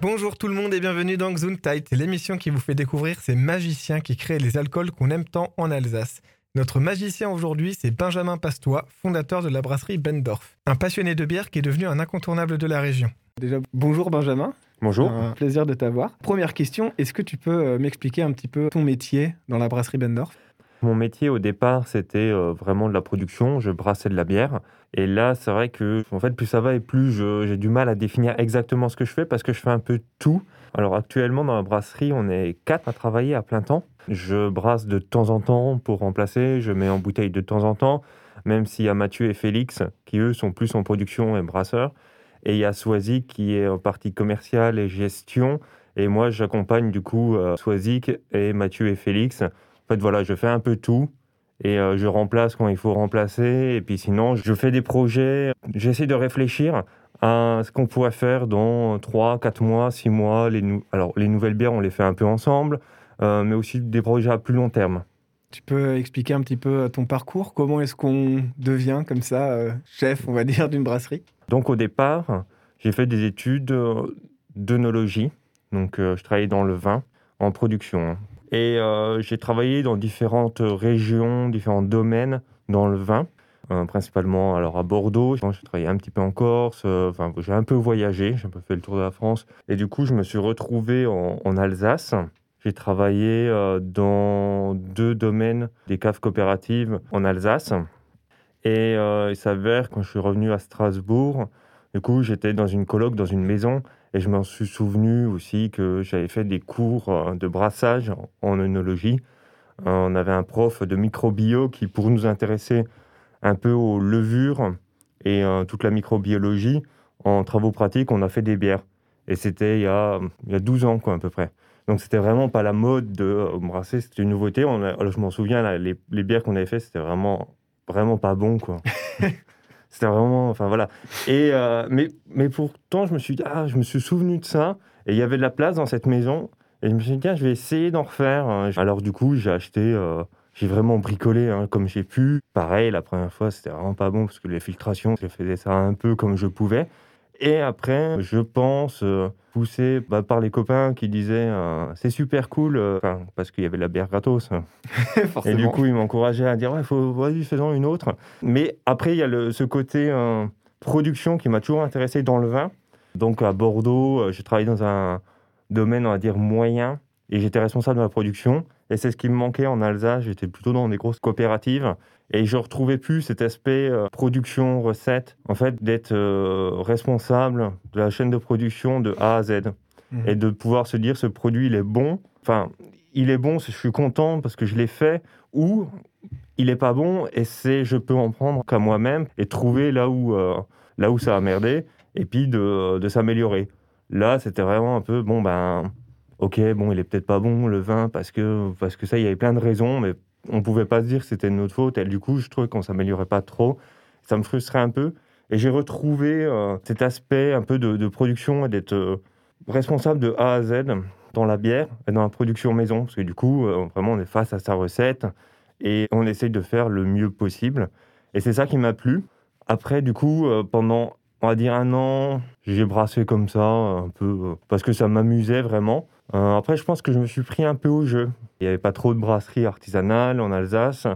Bonjour tout le monde et bienvenue dans Gesundheit, l'émission qui vous fait découvrir ces magiciens qui créent les alcools qu'on aime tant en Alsace. Notre magicien aujourd'hui, c'est Benjamin Pastois, fondateur de la brasserie Bendorf, un passionné de bière qui est devenu un incontournable de la région. Déjà, bonjour Benjamin. Bonjour. Un plaisir de t'avoir. Première question, est-ce que tu peux euh, m'expliquer un petit peu ton métier dans la brasserie Bendorf? Mon métier au départ, c'était euh, vraiment de la production. Je brassais de la bière. Et là, c'est vrai que, en fait, plus ça va et plus j'ai du mal à définir exactement ce que je fais parce que je fais un peu tout. Alors actuellement, dans la brasserie, on est quatre à travailler à plein temps. Je brasse de temps en temps pour remplacer, je mets en bouteille de temps en temps, même s'il y a Mathieu et Félix qui, eux, sont plus en production et brasseurs. Et il y a Swazik qui est en partie commerciale et gestion. Et moi, j'accompagne du coup euh, Swazik et Mathieu et Félix. En fait, voilà, je fais un peu tout et euh, je remplace quand il faut remplacer. Et puis sinon, je fais des projets. J'essaie de réfléchir à ce qu'on pourrait faire dans 3, 4 mois, 6 mois. Les Alors, les nouvelles bières, on les fait un peu ensemble, euh, mais aussi des projets à plus long terme. Tu peux expliquer un petit peu ton parcours? Comment est-ce qu'on devient comme ça chef, on va dire, d'une brasserie? Donc au départ, j'ai fait des études d'œnologie. Donc euh, je travaillais dans le vin en production. Et euh, j'ai travaillé dans différentes régions, différents domaines dans le vin. Euh, principalement alors à Bordeaux, j'ai travaillé un petit peu en Corse, enfin j'ai un peu voyagé, j'ai un peu fait le tour de la France. Et du coup, je me suis retrouvé en, Alsace. J'ai travaillé dans deux domaines des caves coopératives en Alsace. Et euh, il s'avère, quand je suis revenu à Strasbourg, du coup, j'étais dans une colloque, dans une maison, et je m'en suis souvenu aussi que j'avais fait des cours euh, de brassage en œnologie. Euh, on avait un prof de microbio qui, pour nous intéresser un peu aux levures et toute la microbiologie, en travaux pratiques, on a fait des bières. Et c'était il, y a, il y a 12 ans, quoi, à peu près. Donc, c'était vraiment pas la mode de brasser, c'était une nouveauté. On je m'en souviens, les, les bières qu'on avait fait, c'était vraiment vraiment pas bon, quoi. C'était vraiment, enfin voilà. Et euh, mais, mais pourtant, je me suis dit, ah, je me suis souvenu de ça. Et il y avait de la place dans cette maison. Et je me suis dit, tiens, je vais essayer d'en refaire. Alors du coup, j'ai acheté, euh, j'ai vraiment bricolé hein, comme j'ai pu. Pareil, la première fois, c'était vraiment pas bon parce que les filtrations, je faisais ça un peu comme je pouvais. Et après, je pense, euh, poussé bah, par les copains qui disaient euh, c'est super cool, euh, parce qu'il y avait la bière gratos. et du coup, ils m'encourageaient à dire ouais, faut, vas-y, faisons une autre. Mais après, il y a le, ce côté production qui m'a toujours intéressé dans le vin. Donc à Bordeaux, j'ai travaillé dans un domaine, on va dire, moyen, et j'étais responsable de la production. Et c'est ce qui me manquait en Alsace. J'étais plutôt dans des grosses coopératives. Et je retrouvais plus cet aspect euh, production, recette, en fait, d'être euh, responsable de la chaîne de production de A à Z. Mhm. Et de pouvoir se dire, ce produit, il est bon. Enfin, il est bon, je suis content parce que je l'ai fait. Ou il est pas bon et c'est, je peux en prendre qu'à moi-même et trouver là où, euh, là où ça a merdé. Et puis de, de s'améliorer. Là, c'était vraiment un peu, bon, ben ok, bon, il est peut-être pas bon le vin parce que, parce que ça, il y avait plein de raisons, mais on pouvait pas se dire que c'était de notre faute. Et du coup, je trouvais qu'on s'améliorait pas trop. Ça me frustrait un peu. Et j'ai retrouvé euh, cet aspect un peu de, production et d'être euh, responsable de A à Z dans la bière et dans la production maison. Parce que du coup, euh, vraiment, on est face à sa recette et on essaye de faire le mieux possible. Et c'est ça qui m'a plu. Après, du coup, pendant, on va dire, un an, j'ai brassé comme ça, un peu, parce que ça m'amusait vraiment. Après, je pense que je me suis pris un peu au jeu. Il n'y avait pas trop de brasseries artisanales en Alsace.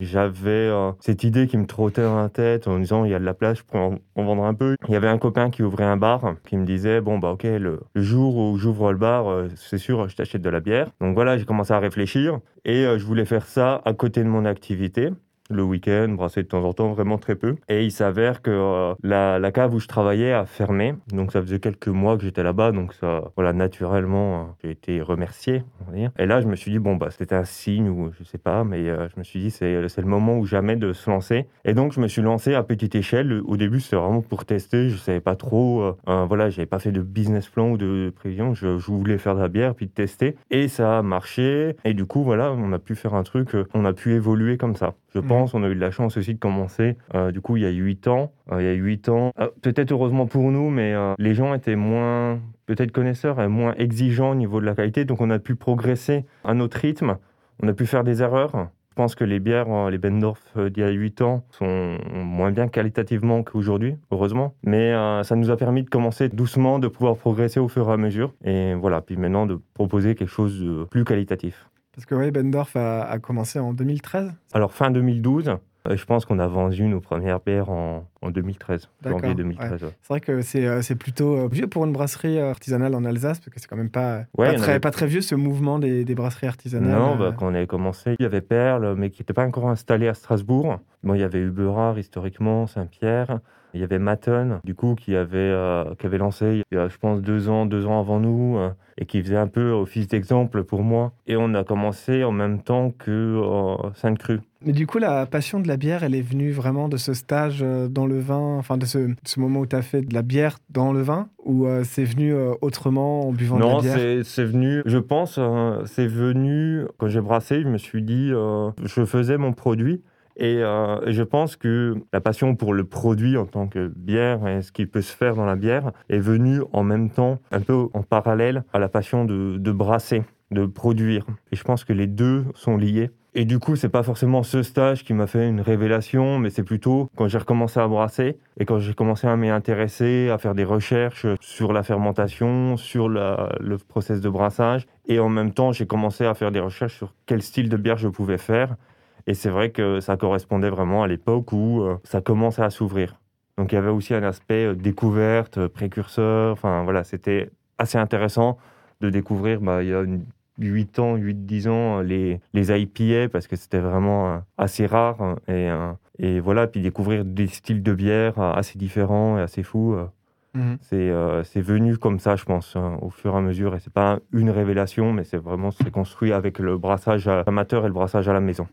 J'avais euh, cette idée qui me trottait dans la tête en disant il y a de la place, je pourrais en, vendre un peu. Il y avait un copain qui ouvrait un bar qui me disait bon bah ok le, jour où j'ouvre le bar euh, c'est sûr je t'achète de la bière. Donc voilà j'ai commencé à réfléchir et je voulais faire ça à côté de mon activité le week-end, brasser de temps en temps, vraiment très peu. Et il s'avère que euh, la, cave où je travaillais a fermé. Donc ça faisait quelques mois que j'étais là-bas. Donc ça, voilà, naturellement, euh, j'ai été remercié. Et là, je me suis dit, bon, bah, c'était un signe ou je sais pas, mais euh, je me suis dit, c'est, le moment ou jamais de se lancer. Et donc, je me suis lancé à petite échelle. Au début, c'était vraiment pour tester. Je savais pas trop. voilà, j'avais pas fait de business plan ou de prévision. Je, je, voulais faire de la bière puis de tester. Et ça a marché. Et du coup, voilà, on a pu faire un truc, on a pu évoluer comme ça. Je mhm. pense, on a eu de la chance aussi de commencer. Euh, du coup, il y a 8 ans. Euh, il y a 8 ans. Euh, peut-être heureusement pour nous, mais les gens étaient moins, peut-être connaisseurs et moins exigeants au niveau de la qualité. Donc, on a pu progresser à notre rythme. On a pu faire des erreurs. Je pense que les bières, les Bendorf d'il y a 8 ans, sont moins bien qualitativement qu'aujourd'hui, heureusement. Mais euh, ça nous a permis de commencer doucement, de pouvoir progresser au fur et à mesure. Et voilà, puis maintenant de proposer quelque chose de plus qualitatif. Parce que oui, Bendorf a, a commencé en 2013 Alors fin 2012, euh, je pense qu'on a vendu nos premières bières en, en 2013, janvier D'accord, 2013. ouais. C'est vrai que c'est euh, c'est plutôt euh, vieux pour une brasserie artisanale en Alsace, parce que c'est quand même pas, Ouais, pas, très, avait- pas très vieux ce mouvement des, des brasseries artisanales. Non, bah, quand on avait commencé, il y avait Perle, mais qui n'était pas encore installé à Strasbourg. Bon, il y avait Uberard historiquement, Saint-Pierre. Il y avait Maton, du coup, qui avait, euh, qui avait lancé il y a, je pense, deux ans, deux ans avant nous, euh, et qui faisait un peu office d'exemple pour moi. Et on a commencé en même temps que euh, Sainte-Crue. Mais du coup, la passion de la bière, elle est venue vraiment de ce stage dans le vin, enfin de ce, de ce moment où tu as fait de la bière dans le vin, ou euh, c'est venu euh, autrement en buvant de Non, la bière? c'est c'est venu, je pense, euh, c'est venu, quand j'ai brassé, je me suis dit, je faisais mon produit. Et, euh, et je pense que la passion pour le produit en tant que bière et ce qui peut se faire dans la bière est venue en même temps, un peu en parallèle à la passion de, brasser, de produire. Et je pense que les deux sont liés. Et du coup, c'est pas forcément ce stage qui m'a fait une révélation, mais c'est plutôt quand j'ai recommencé à brasser et quand j'ai commencé à m'y intéresser, à faire des recherches sur la fermentation, sur le process de brassage. Et en même temps, j'ai commencé à faire des recherches sur quel style de bière je pouvais faire. Et c'est vrai que ça correspondait vraiment à l'époque où euh, ça commençait à s'ouvrir. Donc il y avait aussi un aspect euh, découverte, euh, précurseur. Enfin voilà, c'était assez intéressant de découvrir bah, il y a une- 8 ans, 8-10 ans, les, les IPA, parce que c'était vraiment assez rare. Et, et voilà, puis découvrir des styles de bière assez différents et assez fous. Mhm. c'est euh, venu comme ça, je pense, hein, au fur et à mesure. Et c'est pas une révélation, mais c'est vraiment c'est construit avec le brassage amateur et le brassage à la maison.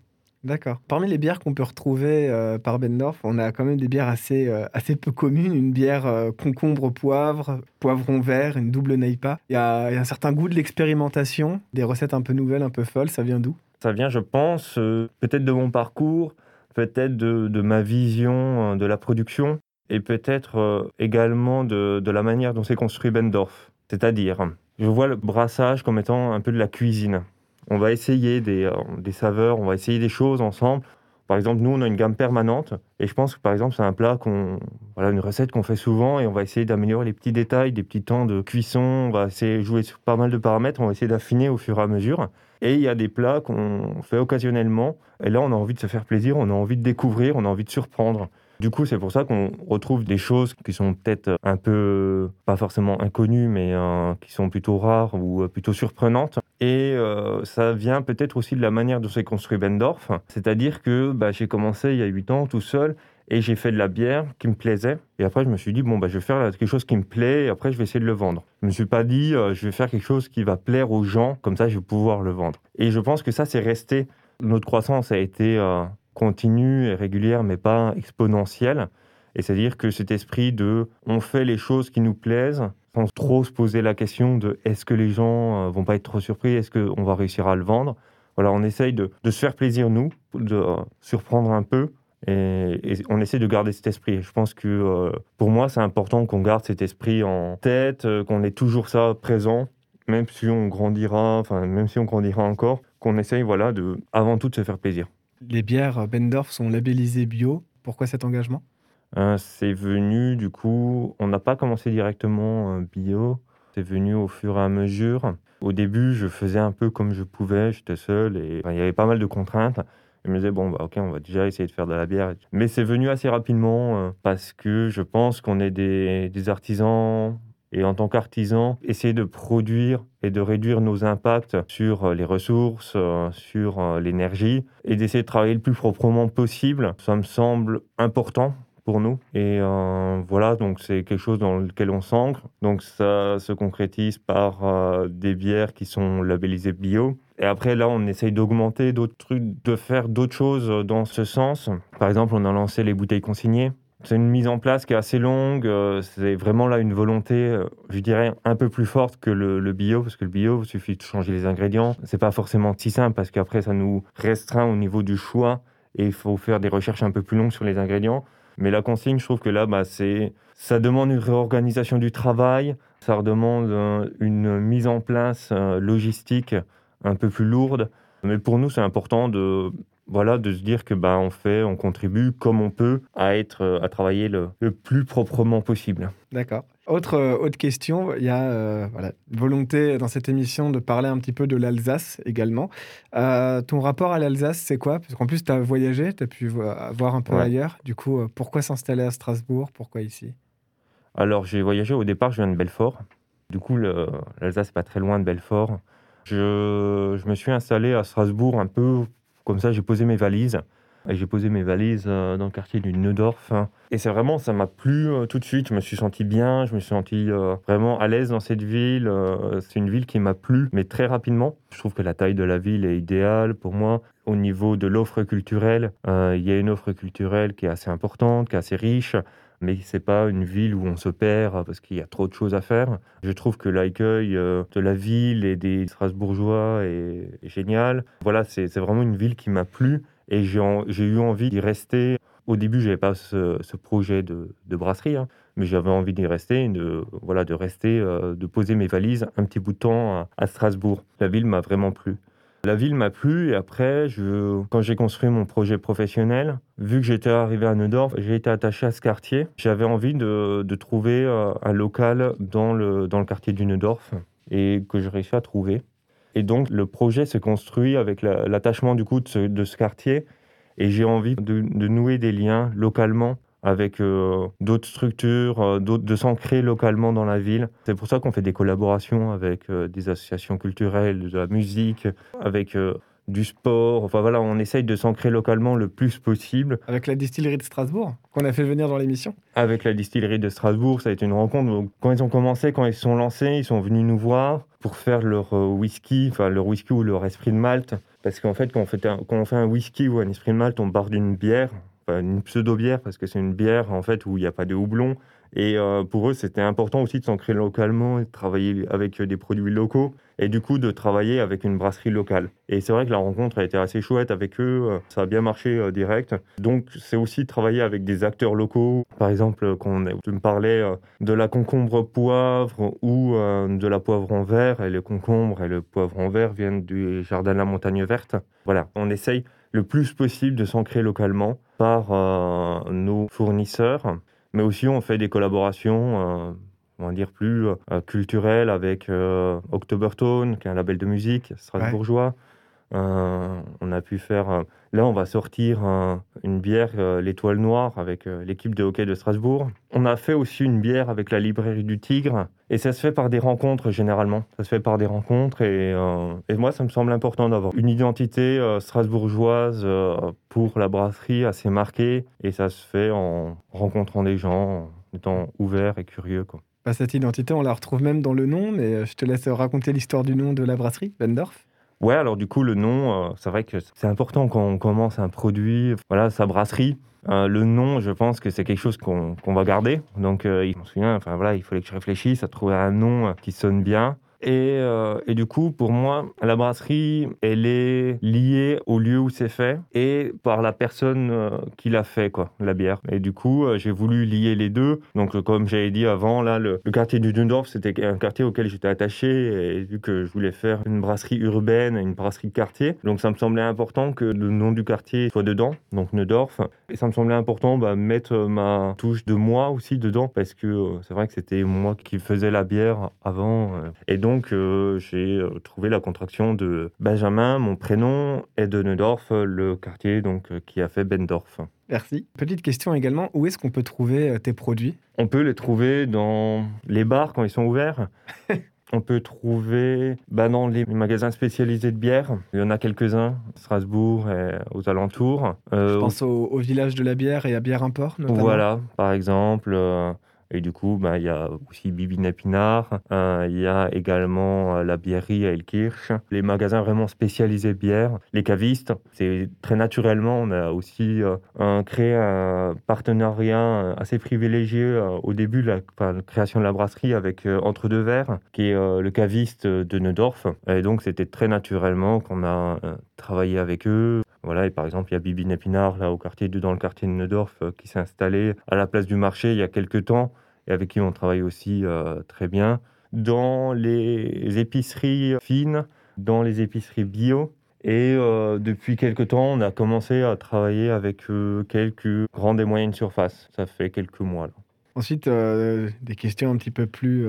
D'accord. Parmi les bières qu'on peut retrouver euh, par Bendorf, on a quand même des bières assez, euh, assez peu communes. Une bière euh, concombre poivre, poivron vert, une double neipa. Il y a, il y a un certain goût de l'expérimentation, des recettes un peu nouvelles, un peu folles. Ça vient d'où? Ça vient, je pense, euh, peut-être de mon parcours, peut-être de, de ma vision euh, de la production, et peut-être euh, également de, de la manière dont c'est construit Bendorf. C'est-à-dire, je vois le brassage comme étant un peu de la cuisine. On va essayer des, euh, des saveurs, on va essayer des choses ensemble. Par exemple, nous, on a une gamme permanente, et je pense que, par exemple, c'est un plat qu'on, voilà, une recette qu'on fait souvent, et on va essayer d'améliorer les petits détails, des petits temps de cuisson. On va essayer de jouer sur pas mal de paramètres. On va essayer d'affiner au fur et à mesure. Et il y a des plats qu'on fait occasionnellement. Et là, on a envie de se faire plaisir, on a envie de découvrir, on a envie de surprendre. Du coup, c'est pour ça qu'on retrouve des choses qui sont peut-être un peu, pas forcément inconnues, mais euh, qui sont plutôt rares ou euh, plutôt surprenantes. Et euh, ça vient peut-être aussi de la manière dont s'est construit Bendorf. C'est-à-dire que bah, j'ai commencé il y a 8 ans tout seul et j'ai fait de la bière qui me plaisait. Et après, je me suis dit, bon, bah, je vais faire quelque chose qui me plaît et après, je vais essayer de le vendre. Je me suis pas dit, euh, je vais faire quelque chose qui va plaire aux gens, comme ça, je vais pouvoir le vendre. Et je pense que ça, c'est resté. Notre croissance a été euh, continue et régulière, mais pas exponentielle. Et c'est-à-dire que cet esprit de on fait les choses qui nous plaisent sans trop se poser la question de est-ce que les gens euh, vont pas être trop surpris, est-ce qu'on va réussir à le vendre? Voilà, on essaye de, se faire plaisir, nous, de euh, surprendre un peu. Et, on essaie de garder cet esprit. Je pense que euh, pour moi, c'est important qu'on garde cet esprit en tête, qu'on ait toujours ça présent, même si on grandira, enfin, même si on grandira encore, qu'on essaye, voilà, de, avant tout, de se faire plaisir. Les bières Bendorf sont labellisées bio. Pourquoi cet engagement? Euh, c'est venu, du coup, on n'a pas commencé directement euh, bio, c'est venu au fur et à mesure. Au début, je faisais un peu comme je pouvais, j'étais seul et il y avait pas mal de contraintes. Je me disais, bon, bah, ok, on va déjà essayer de faire de la bière. Mais c'est venu assez rapidement euh, parce que je pense qu'on est des, des artisans et en tant qu'artisans, essayer de produire et de réduire nos impacts sur euh, les ressources, sur l'énergie et d'essayer de travailler le plus proprement possible, ça me semble important pour nous. Et euh, voilà, donc c'est quelque chose dans lequel on s'ancre. Donc ça se concrétise par euh, des bières qui sont labellisées bio. Et après, là, on essaye d'augmenter d'autres trucs, de faire d'autres choses dans ce sens. Par exemple, on a lancé les bouteilles consignées. C'est une mise en place qui est assez longue. euh, C'est vraiment là une volonté, je dirais, un peu plus forte que le, le bio, parce que le bio, il suffit de changer les ingrédients. C'est pas forcément si simple, parce qu'après, ça nous restreint au niveau du choix et il faut faire des recherches un peu plus longues sur les ingrédients. Mais la consigne, je trouve que là, bah, c'est, ça demande une réorganisation du travail, ça demande euh, une mise en place euh, logistique un peu plus lourde. Mais pour nous, c'est important de, voilà, de se dire que bah, on fait, on contribue comme on peut à être, à travailler le, le plus proprement possible. D'accord. Autre, euh, autre question, il y a euh, voilà, volonté dans cette émission de parler un petit peu de l'Alsace également. Euh, ton rapport à l'Alsace, c'est quoi? Parce qu'en plus, tu as voyagé, tu as pu voir un peu ailleurs. Du coup, pourquoi s'installer à Strasbourg? Pourquoi ici? Alors, j'ai voyagé au départ, je viens de Belfort. Du coup, l'Alsace, n'est pas très loin de Belfort. Je, je me suis installé à Strasbourg un peu comme ça, j'ai posé mes valises. Et j'ai posé mes valises euh, dans le quartier du Neudorf. Et c'est vraiment, ça m'a plu euh, tout de suite. Je me suis senti bien, je me suis senti euh, vraiment à l'aise dans cette ville. c'est une ville qui m'a plu, mais très rapidement. Je trouve que la taille de la ville est idéale pour moi. Au niveau de l'offre culturelle, il y a une offre culturelle qui est assez importante, qui est assez riche mais c'est pas une ville où on se perd parce qu'il y a trop de choses à faire. Je trouve que l'accueil de la ville et des Strasbourgeois est, génial. Voilà, c'est vraiment une ville qui m'a plu et j'ai eu envie d'y rester. Au début, je n'avais pas ce, projet de, brasserie, hein, mais j'avais envie d'y rester, de, voilà, de rester, euh, de poser mes valises un petit bout de temps à, Strasbourg. La ville m'a vraiment plu. La ville m'a plu et après, je, quand j'ai construit mon projet professionnel, vu que j'étais arrivé à Neudorf, j'ai été attaché à ce quartier. J'avais envie de, trouver euh, un local dans le, quartier du Neudorf et que j'ai réussi à trouver. Et donc, le projet s'est construit avec l'attachement du coup de ce, quartier. Et j'ai envie de, nouer des liens localement avec euh, d'autres structures, euh, de s'ancrer localement dans la ville. C'est pour ça qu'on fait des collaborations avec euh, des associations culturelles, de la musique, avec du sport. Enfin voilà, on essaye de s'ancrer localement le plus possible. Avec la distillerie de Strasbourg, qu'on a fait venir dans l'émission Avec la distillerie de Strasbourg, ça a été une rencontre. Quand ils ont commencé, quand ils se sont lancés, ils sont venus nous voir pour faire leur whisky, enfin leur whisky ou leur esprit de malt. Parce qu'en fait, quand on fait, un, quand on fait un whisky ou un esprit de malt, on part d'une bière, une pseudo-bière, parce que c'est une bière en fait où il n'y a pas de houblon. Et euh, pour eux, c'était important aussi de s'ancrer localement et de travailler avec des produits locaux et du coup de travailler avec une brasserie locale. Et c'est vrai que la rencontre a été assez chouette avec eux, euh, ça a bien marché euh, direct. Donc c'est aussi travailler avec des acteurs locaux, par exemple quand tu me parlais de la concombre poivre ou de la poivre en vert, et le concombre et le poivre en vert viennent du jardin de la montagne verte. Voilà, on essaye le plus possible de s'ancrer localement par nos fournisseurs mais aussi, on fait des collaborations, euh, on va dire, plus euh, culturelles avec euh, Octobertone, qui est un label de musique strasbourgeois. On a pu faire. là, on va sortir une bière, l'Étoile Noire, avec l'équipe de hockey de Strasbourg. On a fait aussi une bière avec la librairie du Tigre. Et ça se fait par des rencontres, généralement. Ça se fait par des rencontres. Et, moi, ça me semble important d'avoir une identité strasbourgeoise pour la brasserie assez marquée. Et ça se fait en rencontrant des gens, en étant ouvert et curieux. Bah, cette identité, on la retrouve même dans le nom, mais je te laisse raconter l'histoire du nom de la brasserie, Wendorf. Ouais, alors du coup, le nom, euh, c'est vrai que c'est important quand on commence un produit, voilà, sa brasserie. Euh, le nom, je pense que c'est quelque chose qu'on va garder. Donc, euh, il me souvient, enfin voilà, il fallait que je réfléchisse à trouver un nom qui sonne bien. Et, euh, et, du coup, pour moi, la brasserie, elle est liée au lieu où c'est fait et par la personne euh, qui l'a fait, quoi, la bière. Et du coup, euh, j'ai voulu lier les deux. Donc, comme j'avais dit avant, là, le, quartier du Dundorf, c'était un quartier auquel j'étais attaché. Et vu que je voulais faire une brasserie urbaine, une brasserie de quartier, donc ça me semblait important que le nom du quartier soit dedans, donc Neudorf. Et ça me semblait important bah, mettre ma touche de moi aussi dedans parce que c'est vrai que c'était moi qui faisais la bière avant. Donc, euh, j'ai euh, trouvé la contraction de Benjamin, mon prénom, et de Neudorf, le quartier donc, euh, qui a fait Bendorf. Merci. Petite question également, où est-ce qu'on peut trouver tes produits? On peut les trouver dans les bars quand ils sont ouverts. On peut trouver bah, dans les magasins spécialisés de bière. Il y en a quelques-uns, Strasbourg et aux alentours. Je pense au, village de la bière et à Bière Import, notamment. Voilà, par exemple. Et du coup, bah, il y a aussi Bibi Népinard, euh, il y a également euh, la bièrerie à Elkirch, les magasins vraiment spécialisés bière, les cavistes. C'est très naturellement, on a aussi euh, créé un partenariat assez privilégié au début de la, création de la brasserie avec Entre deux Verres, qui est le caviste de Neudorf. Et donc, c'était très naturellement qu'on a travaillé avec eux. Voilà, et par exemple, il y a Bibi Népinard, là, au quartier dans le quartier de Neudorf, euh, qui s'est installé à la place du marché il y a quelques temps, et avec qui on travaille aussi euh, très bien. Dans les épiceries fines, dans les épiceries bio, Et euh, depuis quelques temps, on a commencé à travailler avec quelques grandes et moyennes surfaces. Ça fait quelques mois. Ensuite, des questions un petit peu plus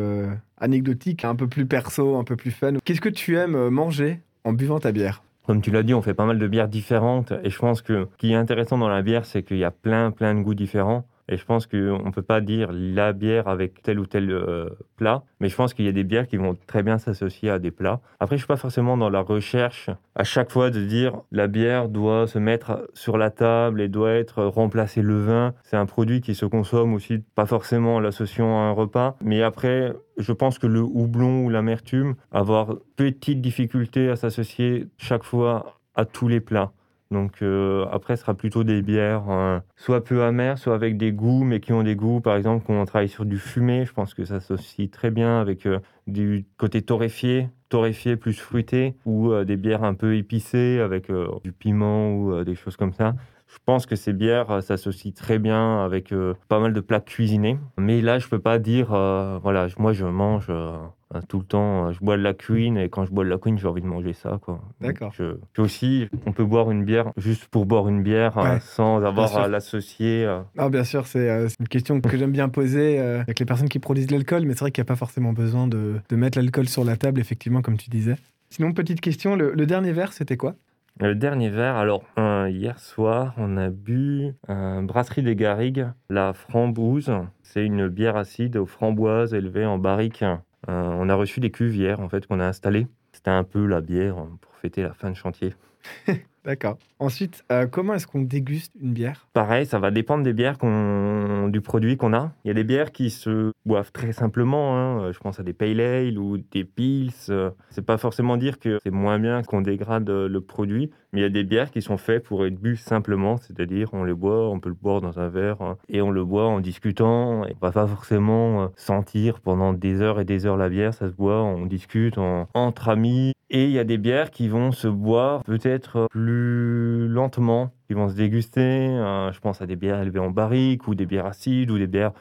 anecdotiques, un peu plus perso, un peu plus fun. Qu'est-ce que tu aimes manger en buvant ta bière? Comme tu l'as dit, on fait pas mal de bières différentes. Et je pense que ce qui est intéressant dans la bière, c'est qu'il y a plein, plein de goûts différents. Et je pense qu'on ne peut pas dire la bière avec tel ou tel euh, plat, mais je pense qu'il y a des bières qui vont très bien s'associer à des plats. Après, je ne suis pas forcément dans la recherche à chaque fois de dire la bière doit se mettre sur la table et doit être remplacer le vin. C'est un produit qui se consomme aussi, pas forcément en l'associant à un repas. Mais après, je pense que le houblon ou l'amertume, avoir petite difficulté à s'associer chaque fois à tous les plats. Donc euh, après, ce sera plutôt des bières hein, soit peu amères, soit avec des goûts, mais qui ont des goûts, par exemple, quand on travaille sur du fumé, je pense que ça s'associe très bien avec euh, du côté torréfié, torréfié plus fruité, ou euh, des bières un peu épicées avec du piment ou des choses comme ça. Je pense que ces bières s'associent très bien avec pas mal de plats cuisinés. Mais là, je peux pas dire, voilà, moi je mange euh, tout le temps, euh, je bois de la Queen et quand je bois de la Queen, j'ai envie de manger ça. Quoi. D'accord. Puis aussi, on peut boire une bière juste pour boire une bière euh, sans avoir à l'associer. Ah, bien sûr, c'est une question que j'aime bien poser avec les personnes qui produisent de l'alcool, mais c'est vrai qu'il n'y a pas forcément besoin de, de mettre l'alcool sur la table, effectivement, comme tu disais. Sinon, petite question, le, dernier verre, c'était quoi? Le dernier verre, alors hier soir, on a bu un Brasserie des Garrigues, la frambouse. C'est une bière acide aux framboises élevée en barrique euh, on a reçu des cuves hier, en fait, qu'on a installées. C'était un peu la bière pour fêter la fin de chantier. D'accord. Ensuite, euh, comment est-ce qu'on déguste une bière? Pareil, ça va dépendre des bières du produit qu'on a. Il y a des bières qui se boivent très simplement. Hein. Euh, je pense à des pale ale ou des pils. Euh, c'est pas forcément dire que c'est moins bien qu'on dégrade le produit, mais il y a des bières qui sont faites pour être bues simplement, c'est-à-dire on les boit, on peut le boire dans un verre hein, et on le boit en discutant. Et on va pas forcément sentir pendant des heures et des heures la bière, ça se boit, on discute entre amis. Et il y a des bières qui vont se boire peut-être plus lentement, qui vont se déguster. Euh, je pense à des bières élevées en barrique ou des bières acides ou des bières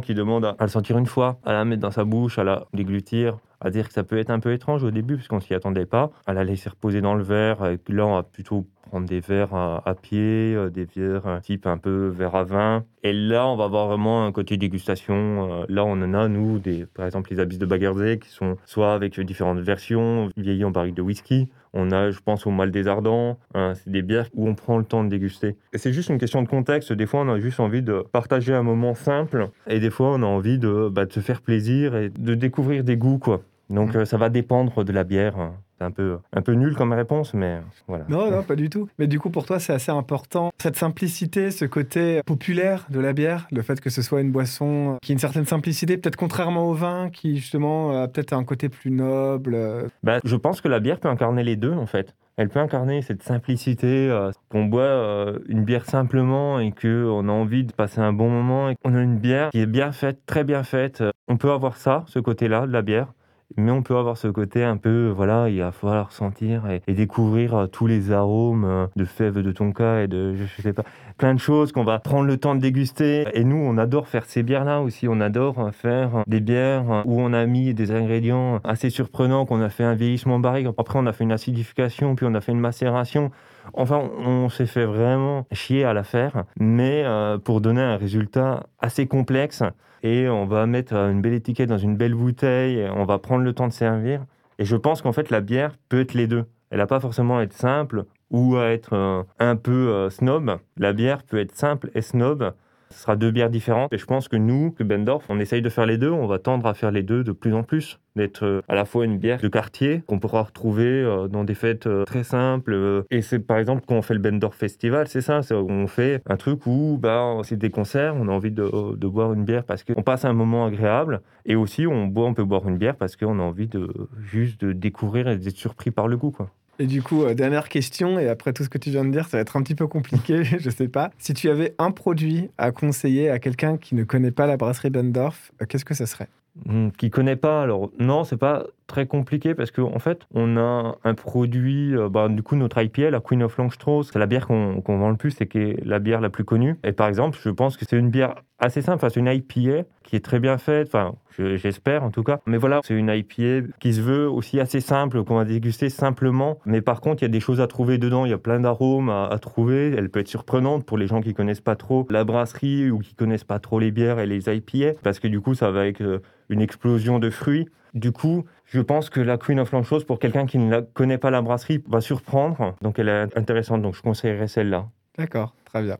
qui demandent à, le sentir une fois, à la mettre dans sa bouche, à la déglutir, à dire que ça peut être un peu étrange au début parce qu'on s'y attendait pas, à la laisser reposer dans le verre. Et là, on va plutôt prendre des verres à, pied, euh, des verres type un peu verre à vin. Et là, on va avoir vraiment un côté dégustation. Euh, là, on en a, nous, des, par exemple, les abysses de Bagardé qui sont soit avec différentes versions, vieillies en barrique de whisky. On a, je pense, au mal des ardents. Hein, c'est des bières où on prend le temps de déguster. Et c'est juste une question de contexte. Des fois, on a juste envie de partager un moment simple. Et des fois, on a envie de, bah, de se faire plaisir et de découvrir des goûts, quoi. Donc, mmh. euh, ça va dépendre de la bière. Un peu, un peu nul comme réponse, mais voilà. Non, non, pas du tout. Mais du coup, pour toi, c'est assez important, cette simplicité, ce côté populaire de la bière, le fait que ce soit une boisson qui a une certaine simplicité, peut-être contrairement au vin, qui justement a peut-être un côté plus noble. Bah, je pense que la bière peut incarner les deux, en fait. Elle peut incarner cette simplicité, euh, qu'on boit euh, une bière simplement et qu'on a envie de passer un bon moment et qu'on a une bière qui est bien faite, très bien faite. On peut avoir ça, ce côté-là de la bière mais on peut avoir ce côté un peu, voilà, il va falloir sentir et, découvrir euh, tous les arômes euh, de fèves de tonka et de, je sais pas, plein de choses qu'on va prendre le temps de déguster. Et nous, on adore faire ces bières-là aussi. On adore euh, faire des bières où on a mis des ingrédients assez surprenants, qu'on a fait un vieillissement barrique. Après, on a fait une acidification, puis on a fait une macération. Enfin, on s'est fait vraiment chier à la faire, mais pour donner un résultat assez complexe et on va mettre une belle étiquette dans une belle bouteille, on va prendre le temps de servir. Et je pense qu'en fait, la bière peut être les deux. Elle n'a pas forcément à être simple ou à être euh, un peu euh, snob. La bière peut être simple et snob. Ce sera deux bières différentes. Et je pense que nous, que Bendorf, on essaye de faire les deux. On va tendre à faire les deux de plus en plus. D'être euh, à la fois une bière de quartier qu'on pourra retrouver euh, dans des fêtes euh, très simples. Et c'est par exemple quand on fait le Bendorf Festival, c'est ça. On fait un truc où bah, c'est des concerts, on a envie de, de boire une bière parce qu'on passe un moment agréable. Et aussi, on, boit, on peut boire une bière parce qu'on a envie de juste de découvrir et d'être surpris par le goût. Quoi. Et du coup, euh, dernière question, et après tout ce que tu viens de dire, ça va être un petit peu compliqué, je sais pas. Si tu avais un produit à conseiller à quelqu'un qui ne connaît pas la brasserie Bendorf, euh, qu'est-ce que ça serait? Hmm, Qui connaît pas, alors non, c'est pas très compliqué parce qu'en en fait, on a un produit, euh, bah, du coup, notre IPA, la Queen of Longstrauss, c'est la bière qu'on vend le plus et qui est la bière la plus connue. Et par exemple, je pense que c'est une bière assez simple. C'est une IPA qui est très bien faite. Enfin, j'espère en tout cas. Mais voilà, c'est une IPA qui se veut aussi assez simple, qu'on va déguster simplement. Mais par contre, il y a des choses à trouver dedans. Il y a plein d'arômes à, trouver. Elle peut être surprenante pour les gens qui connaissent pas trop la brasserie ou qui connaissent pas trop les bières et les IPA, parce que du coup, ça va avec euh, une explosion de fruits. Du coup, je pense que la Queen of Lanchos, pour quelqu'un qui ne connaît pas la brasserie, va surprendre. Donc, elle est intéressante. Donc, je conseillerais celle-là. D'accord, très bien.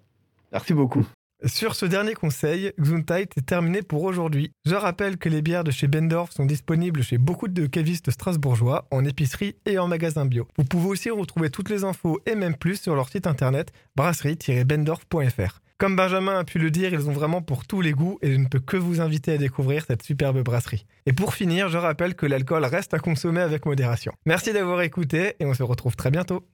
Merci beaucoup. Sur ce dernier conseil, Gesundheit est terminé pour aujourd'hui. Je rappelle que les bières de chez Bendorf sont disponibles chez beaucoup de cavistes strasbourgeois, en épicerie et en magasin bio. Vous pouvez aussi retrouver toutes les infos et même plus sur leur site internet brasserie-bendorf.fr. Comme Benjamin a pu le dire, ils ont vraiment pour tous les goûts et je ne peux que vous inviter à découvrir cette superbe brasserie. Et pour finir, je rappelle que l'alcool reste à consommer avec modération. Merci d'avoir écouté et on se retrouve très bientôt.